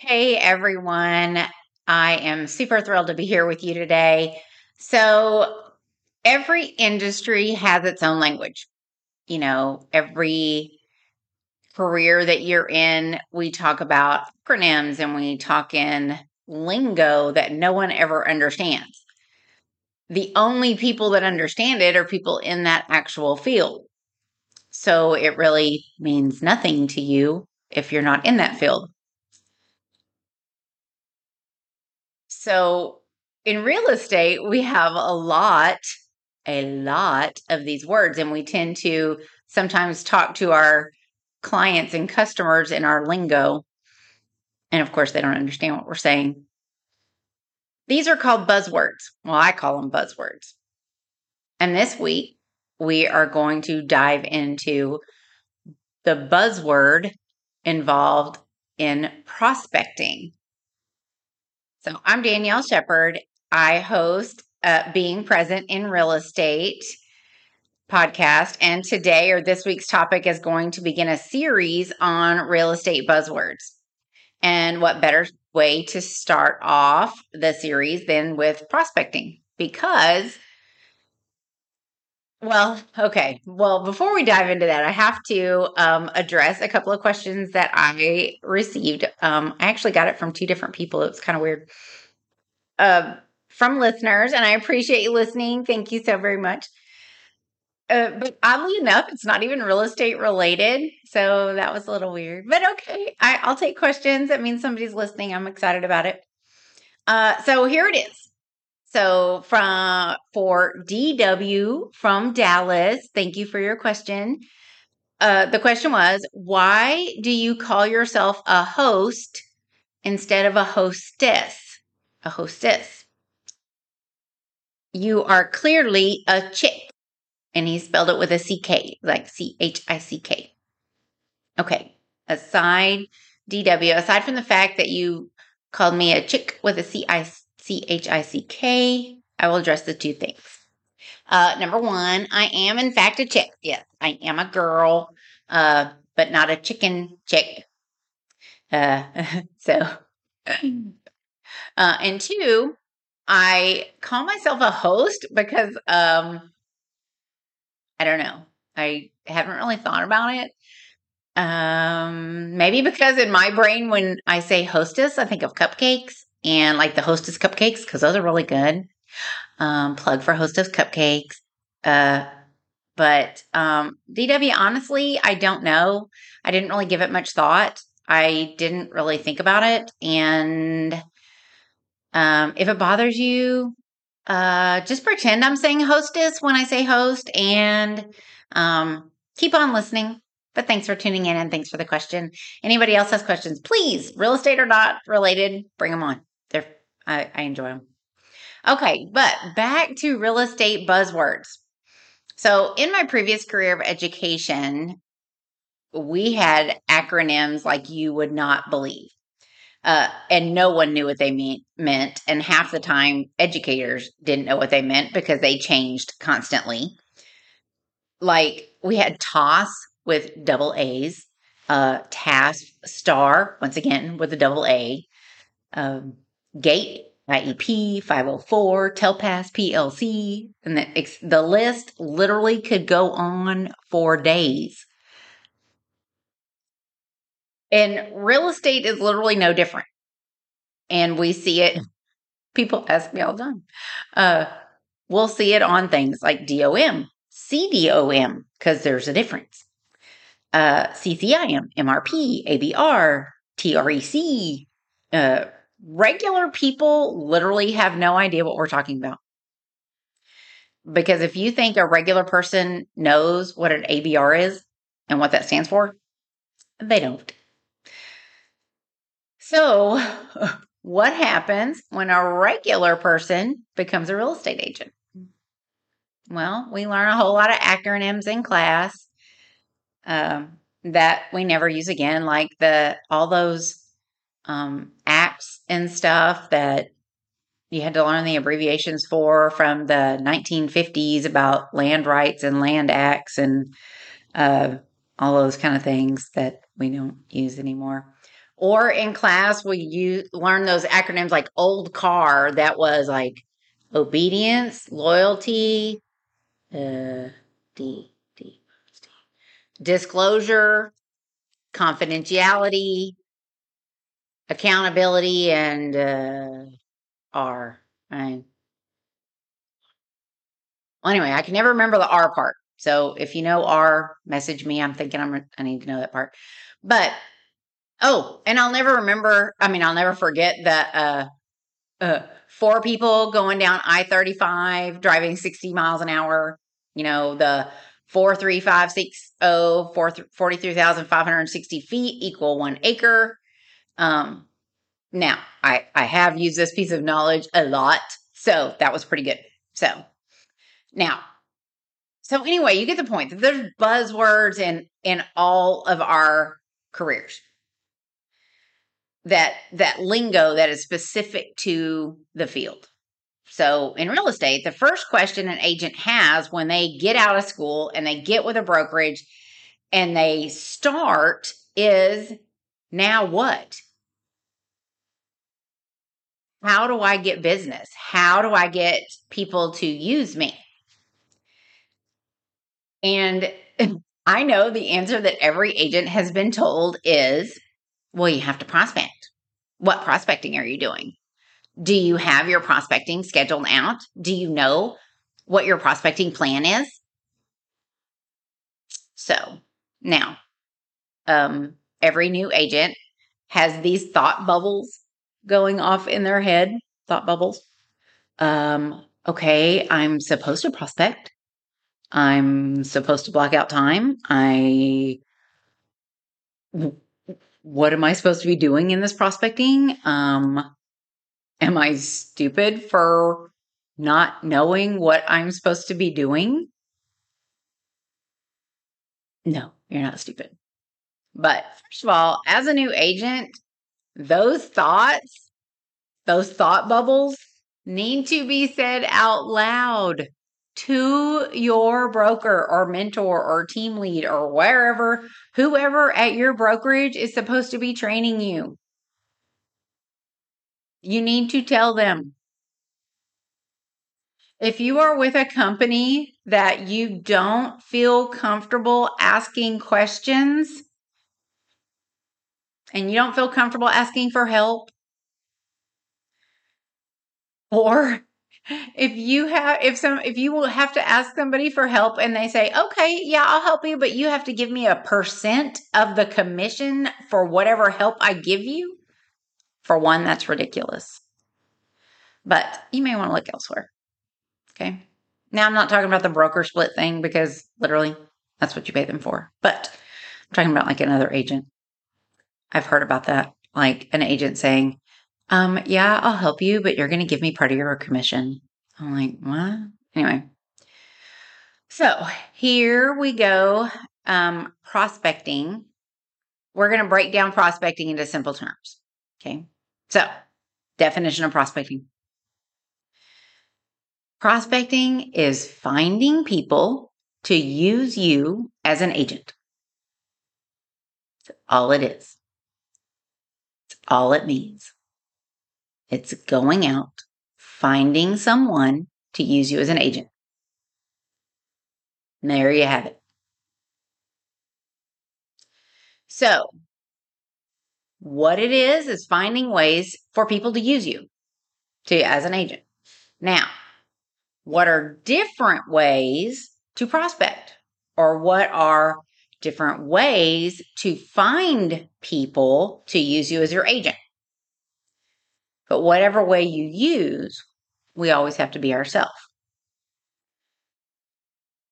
Hey everyone. I am super thrilled to be here with you today. So, every industry has its own language. You know, every career that you're in, we talk about acronyms and we talk in lingo that no one ever understands. The only people that understand it are people in that actual field. So, it really means nothing to you if you're not in that field. So in real estate, we have a lot, a lot of these words, and we tend to sometimes talk to our clients and customers in our lingo. And of course, they don't understand what we're saying. These are called buzzwords. Well, I call them buzzwords. And this week, we are going to dive into the buzzword involved in prospecting. So I'm Danielle Shepard. I host uh, Being Present in Real Estate podcast. And today or this week's topic is going to begin a series on real estate buzzwords. And what better way to start off the series than with prospecting? Because well, okay. Well, before we dive into that, I have to um, address a couple of questions that I received. Um, I actually got it from two different people. It was kind of weird. Uh, from listeners, and I appreciate you listening. Thank you so very much. Uh, but oddly enough, it's not even real estate related. So that was a little weird. But okay, I, will take questions. That means somebody's listening. I'm excited about it. Uh, so here it is. So from for DW from Dallas, thank you for your question. Uh, the question was, why do you call yourself a host instead of a hostess? A hostess. You are clearly a chick. And he spelled it with a CK, like C H I C K. Okay. Aside, DW, aside from the fact that you called me a chick with a C I C H I C K. I will address the two things. Uh, number one, I am in fact a chick. Yes, I am a girl, uh, but not a chicken chick. Uh, so, uh, and two, I call myself a host because um, I don't know. I haven't really thought about it. Um, maybe because in my brain, when I say hostess, I think of cupcakes and like the Hostess cupcakes because those are really good. Um, plug for Hostess cupcakes. Uh, but um, DW, honestly, I don't know. I didn't really give it much thought. I didn't really think about it. And um, if it bothers you, uh, just pretend I'm saying hostess when I say host and um, keep on listening. But thanks for tuning in and thanks for the question. Anybody else has questions, please, real estate or not related, bring them on. I, I enjoy them. Okay, but back to real estate buzzwords. So, in my previous career of education, we had acronyms like you would not believe. Uh, and no one knew what they mean, meant. And half the time, educators didn't know what they meant because they changed constantly. Like we had TAAS with double A's, uh, TAKS STAAR, once again, with a double A, um, Gate, IEP, 504, TELPAS, PLC, and the, the list literally could go on for days. And real estate is literally no different. And we see it, people ask me all the time. Uh, we'll see it on things like DOM, CDOM, because there's a difference. Uh, CCIM, MRP, ABR, TREC, uh, regular people literally have no idea what we're talking about. Because if you think a regular person knows what an ABR is and what that stands for, they don't. So, what happens when a regular person becomes a real estate agent? Well, we learn a whole lot of acronyms in class um, that we never use again, like the all those um, acts and stuff that you had to learn the abbreviations for from the 1950s about land rights and land acts and uh, all those kind of things that we don't use anymore. Or in class, we you learn those acronyms like old car that was like obedience, loyalty, uh, D, D, D, disclosure, confidentiality, accountability, and uh, R. Right. Well, anyway, I can never remember the R part. So if you know R, message me. I'm thinking I'm I need to know that part. But oh, and I'll never remember. I mean, I'll never forget that uh, uh, four people going down I 35 driving 60 miles an hour. You know the four three five six oh four forty three thousand five hundred sixty feet equal one acre. Um, now I I have used this piece of knowledge a lot, so that was pretty good. So now so anyway, you get the point that there's buzzwords in in all of our careers. That that lingo that is specific to the field. So in real estate, the first question an agent has when they get out of school and they get with a brokerage and they start is now what? How do I get business? How do I get people to use me? And I know the answer that every agent has been told is well, you have to prospect. What prospecting are you doing? Do you have your prospecting scheduled out? Do you know what your prospecting plan is? So now, um, every new agent has these thought bubbles going off in their head. Thought bubbles. Um, okay, I'm supposed to prospect. I'm supposed to block out time. I what am I supposed to be doing in this prospecting? Um am I stupid for not knowing what I'm supposed to be doing? No, you're not stupid. But first of all, as a new agent, those thoughts, those thought bubbles need to be said out loud to your broker or mentor or team lead or wherever, whoever at your brokerage is supposed to be training you. You need to tell them. If you are with a company that you don't feel comfortable asking questions and you don't feel comfortable asking for help, or if you have if some if you will have to ask somebody for help and they say okay yeah i'll help you but you have to give me a percent of the commission for whatever help i give you for one that's ridiculous. But you may want to look elsewhere okay? Now i'm not talking about the broker split thing because literally that's what you pay them for but i'm talking about like another agent i've heard about that like an agent saying um, yeah, I'll help you, but you're going to give me part of your commission. I'm like, what? Anyway. So here we go. Um, prospecting. We're going to break down prospecting into simple terms. Okay. So, definition of prospecting prospecting is finding people to use you as an agent. That's all it is. All it means. It's going out, finding someone to use you as an agent. And there you have it. So, what it is is finding ways for people to use you to as an agent. Now, what are different ways to prospect or what are different ways to find people to use you as your agent? But whatever way you use, we always have to be ourselves.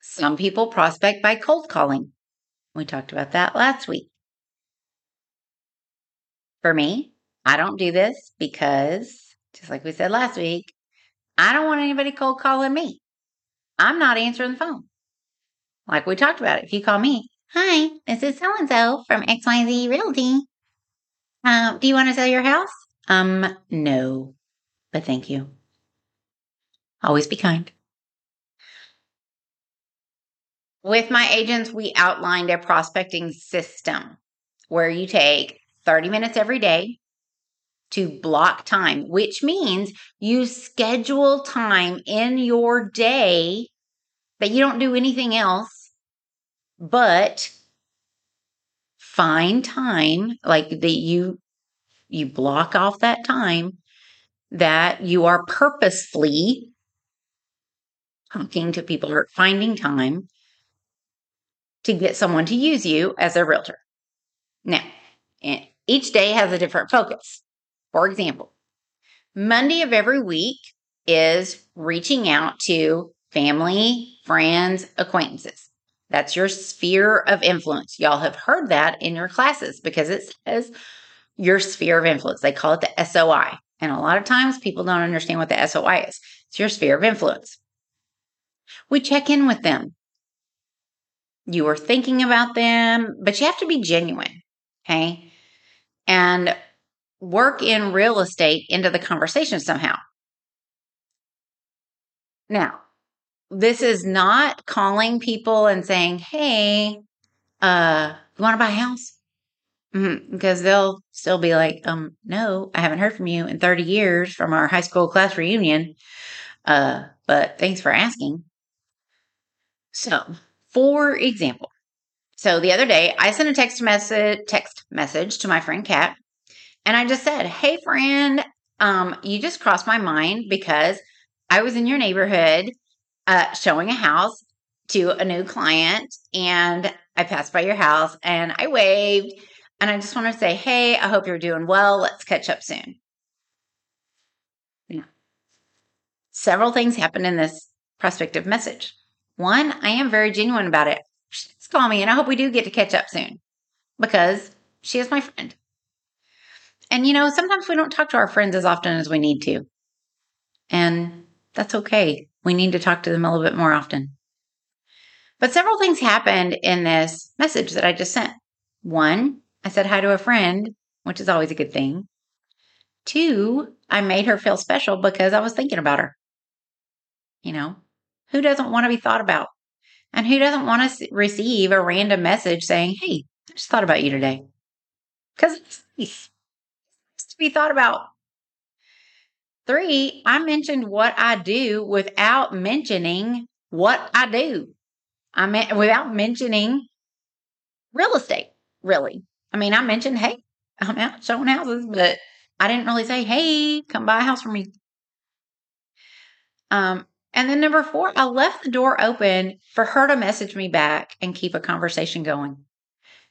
Some people prospect by cold calling. We talked about that last week. For me, I don't do this because, just like we said last week, I don't want anybody cold calling me. I'm not answering the phone. Like we talked about, if you call me, hi, this is so and so from XYZ Realty. Um, do you want to sell your house? Um, no, but thank you. Always be kind. With my agents, we outlined a prospecting system where you take 30 minutes every day to block time, which means you schedule time in your day that you don't do anything else but find time like that you you block off that time that you are purposefully talking to people or finding time to get someone to use you as a realtor. Now, each day has a different focus. For example, Monday of every week is reaching out to family, friends, acquaintances. That's your sphere of influence. Y'all have heard that in your classes because it says your sphere of influence. They call it the SOI. And a lot of times people don't understand what the SOI is. It's your sphere of influence. We check in with them. You are thinking about them, but you have to be genuine. Okay. And work in real estate into the conversation somehow. Now, this is not calling people and saying, Hey, uh, you want to buy a house? Mm-hmm. Because they'll still be like, um, no, I haven't heard from you in 30 years from our high school class reunion. Uh, but thanks for asking. So, for example, so the other day I sent a text message text message to my friend Kat, and I just said, "Hey friend, um, you just crossed my mind because I was in your neighborhood uh, showing a house to a new client, and I passed by your house and I waved." And I just want to say, hey, I hope you're doing well. Let's catch up soon. Yeah. Several things happened in this prospective message. One, I am very genuine about it. She's call me, and I hope we do get to catch up soon because she is my friend. And you know, sometimes we don't talk to our friends as often as we need to. And that's okay. We need to talk to them a little bit more often. But several things happened in this message that I just sent. One, I said hi to a friend, which is always a good thing. Two, I made her feel special because I was thinking about her. You know, who doesn't want to be thought about? And who doesn't want to receive a random message saying, Hey, I just thought about you today? Because it's nice to be thought about. Three, I mentioned what I do without mentioning what I do. I meant without mentioning real estate, really. I mean, I mentioned, hey, I'm out showing houses, but I didn't really say, hey, come buy a house for me. Um, and then number four, I left the door open for her to message me back and keep a conversation going.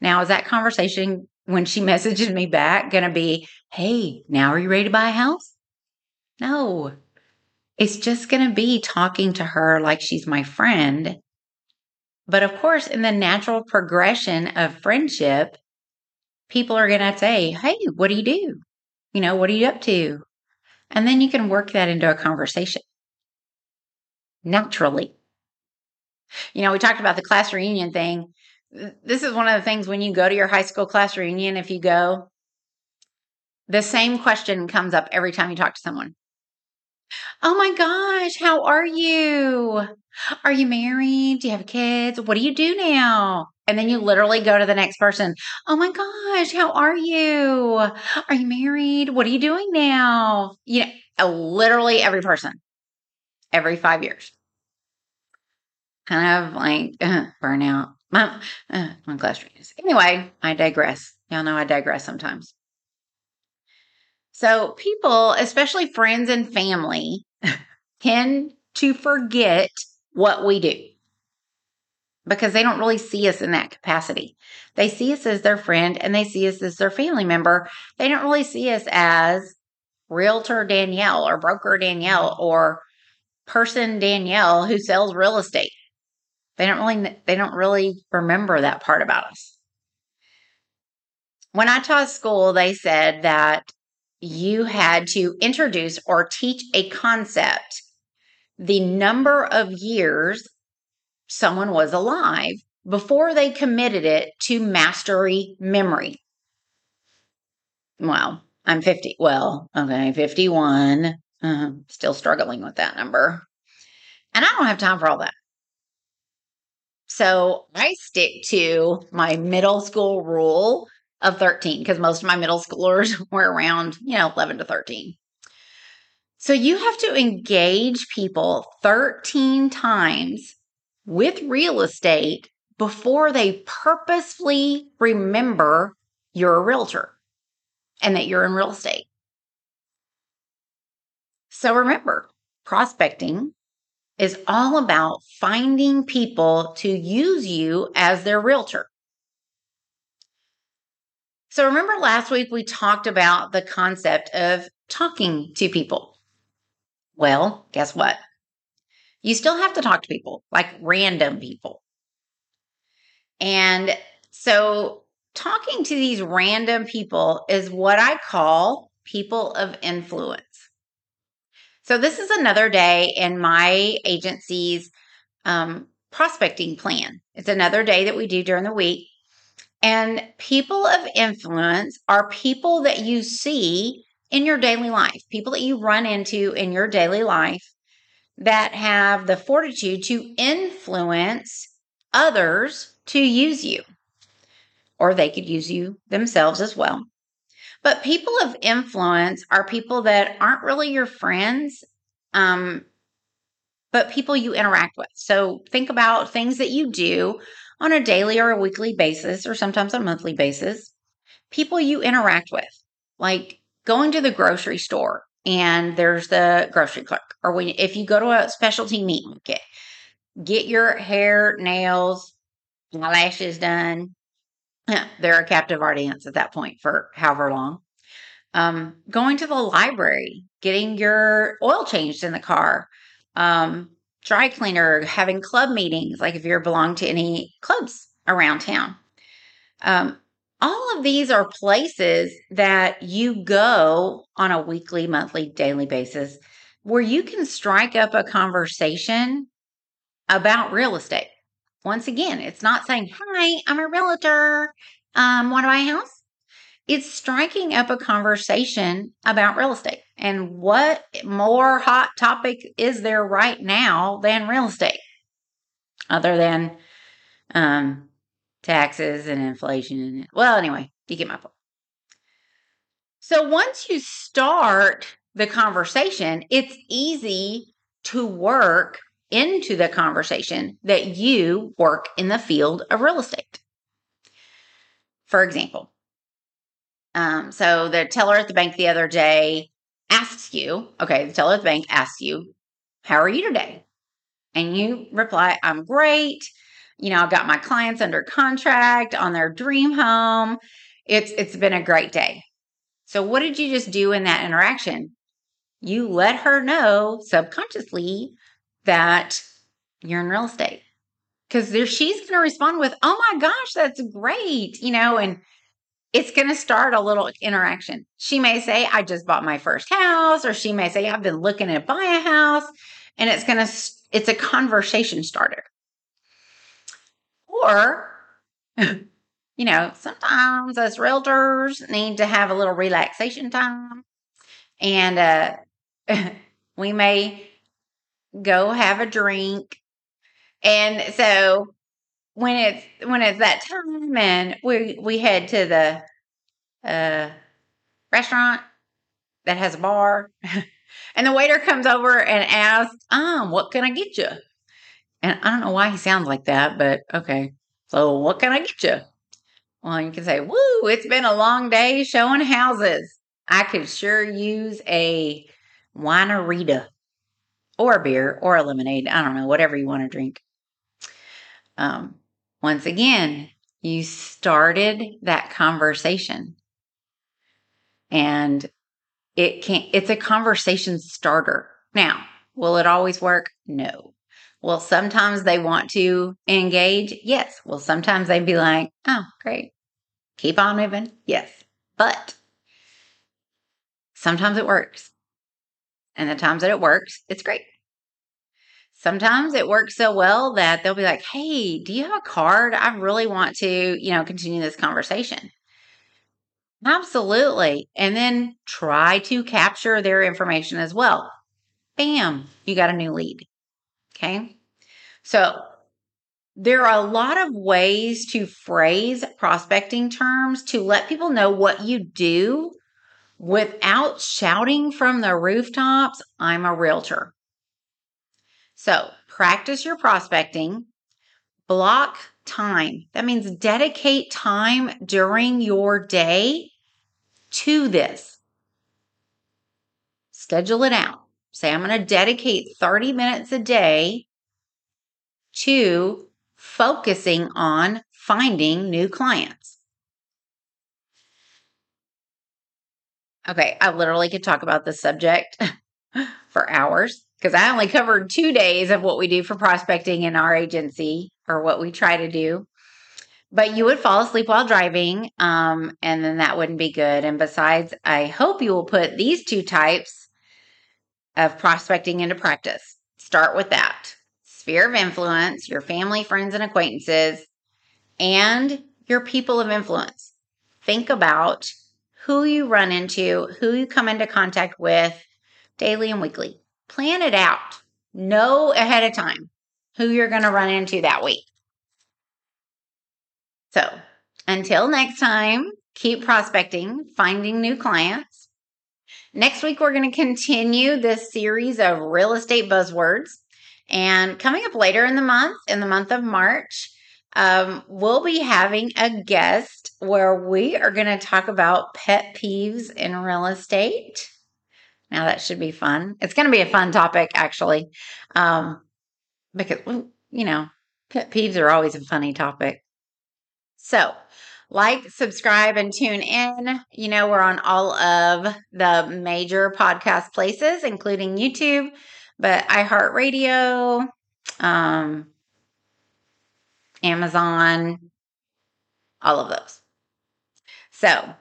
Now, is that conversation when she messages me back going to be, hey, now are you ready to buy a house? No. It's just going to be talking to her like she's my friend. But of course, in the natural progression of friendship, people are going to say, Hey, what do you do? You know, what are you up to? And then you can work that into a conversation naturally. You know, we talked about the class reunion thing. This is one of the things when you go to your high school class reunion, if you go, the same question comes up every time you talk to someone. Oh my gosh, how are you? Are you married? Do you have kids? What do you do now? And then you literally go to the next person. Oh my gosh, how are you? Are you married? What are you doing now? You know, literally every person, every five years. Kind of like uh, burnout. My, uh, my class reunions. Anyway, I digress. Y'all know I digress sometimes. So people, especially friends and family, tend to forget what we do because they don't really see us in that capacity. They see us as their friend and they see us as their family member. They don't really see us as realtor Danielle or broker Danielle or person Danielle who sells real estate. They don't really they don't really remember that part about us. When I taught school, they said that you had to introduce or teach a concept the number of years someone was alive before they committed it to mastery memory. Well, I'm 50. Well, okay, 51. Uh, still struggling with that number. And I don't have time for all that. So I stick to my middle school rule of 13 because most of my middle schoolers were around, you know, 11 to 13. So you have to engage people 13 times with real estate before they purposefully remember you're a realtor and that you're in real estate. So remember, prospecting is all about finding people to use you as their realtor. So remember last week we talked about the concept of talking to people. Well, guess what? You still have to talk to people, like random people. And so talking to these random people is what I call people of influence. So this is another day in my agency's um, prospecting plan. It's another day that we do during the week and people of influence are people that you see in your daily life, people that you run into in your daily life that have the fortitude to influence others to use you, or they could use you themselves as well. But people of influence are people that aren't really your friends, um, but people you interact with. So think about things that you do on a daily or a weekly basis, or sometimes on a monthly basis, people you interact with, like going to the grocery store and there's the grocery clerk, or when if you go to a specialty meat market, get your hair, nails, eyelashes done. They're a captive audience at that point for however long. Um, going to the library, getting your oil changed in the car, um, dry cleaner, having club meetings, like if you're belong to any clubs around town. Um, all of these are places that you go on a weekly, monthly, daily basis where you can strike up a conversation about real estate. Once again, it's not saying, Hi, I'm a realtor. Um, want to buy a house? It's striking up a conversation about real estate. And what more hot topic is there right now than real estate? Other than um, taxes and inflation. Well, anyway, you get my point. So once you start the conversation, it's easy to work into the conversation that you work in the field of real estate. For example, um, so the teller at the bank the other day asks you, okay, the teller at the bank asks you, How are you today? And you reply, I'm great. You know, I've got my clients under contract on their dream home. It's it's been a great day. So what did you just do in that interaction? You let her know subconsciously that you're in real estate. Because there she's going to respond with, oh my gosh, that's great. You know, and it's going to start a little interaction. She may say, I just bought my first house, or she may say, I've been looking to buy a house. And it's going to, it's a conversation starter. Or, you know, sometimes us realtors need to have a little relaxation time. And uh, we may go have a drink. And so when it's when it's that time and we we head to the uh restaurant that has a bar and the waiter comes over and asks um what can i get you and i don't know why he sounds like that but okay. So what can i get you well you can say woo it's been a long day showing houses. I could sure use a winerita or a beer or a lemonade i don't know whatever you want to drink. Um once again, you started that conversation. And it can it's a conversation starter. Now, will it always work? No. Well, sometimes they want to engage. Yes. Well, sometimes they'd be like, oh, great. Keep on moving. Yes. But sometimes it works. And the times that it works, it's great. Sometimes it works so well that they'll be like, Hey, do you have a card? I really want to, you know, continue this conversation. Absolutely. And then try to capture their information as well. Bam, you got a new lead. Okay. So there are a lot of ways to phrase prospecting terms to let people know what you do without shouting from the rooftops, I'm a realtor. So practice your prospecting, block time. That means dedicate time during your day to this. Schedule it out. Say, I'm going to dedicate 30 minutes a day to focusing on finding new clients. Okay, I literally could talk about this subject for hours because I only covered two days of what we do for prospecting in our agency or what we try to do. But you would fall asleep while driving, um, and then that wouldn't be good. And besides, I hope you will put these two types of prospecting into practice. Start with that sphere of influence, your family, friends, and acquaintances, and your people of influence. Think about who you run into, who you come into contact with daily and weekly. Plan it out. Know ahead of time who you're going to run into that week. So until next time, keep prospecting, finding new clients. Next week, we're going to continue this series of real estate buzzwords. And coming up later in the month, in the month of March, um, we'll be having a guest where we are going to talk about pet peeves in real estate. Now, that should be fun. It's going to be a fun topic, actually, um, because, you know, pet peeves are always a funny topic. So, like, subscribe, and tune in. You know, we're on all of the major podcast places, including YouTube, but iHeartRadio, um, Amazon, all of those. So,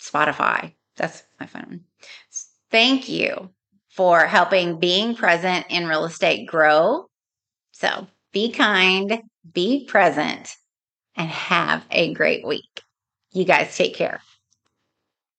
Spotify, that's my phone. Thank you for helping being present in real estate grow. So, be kind, be present and have a great week. You guys take care.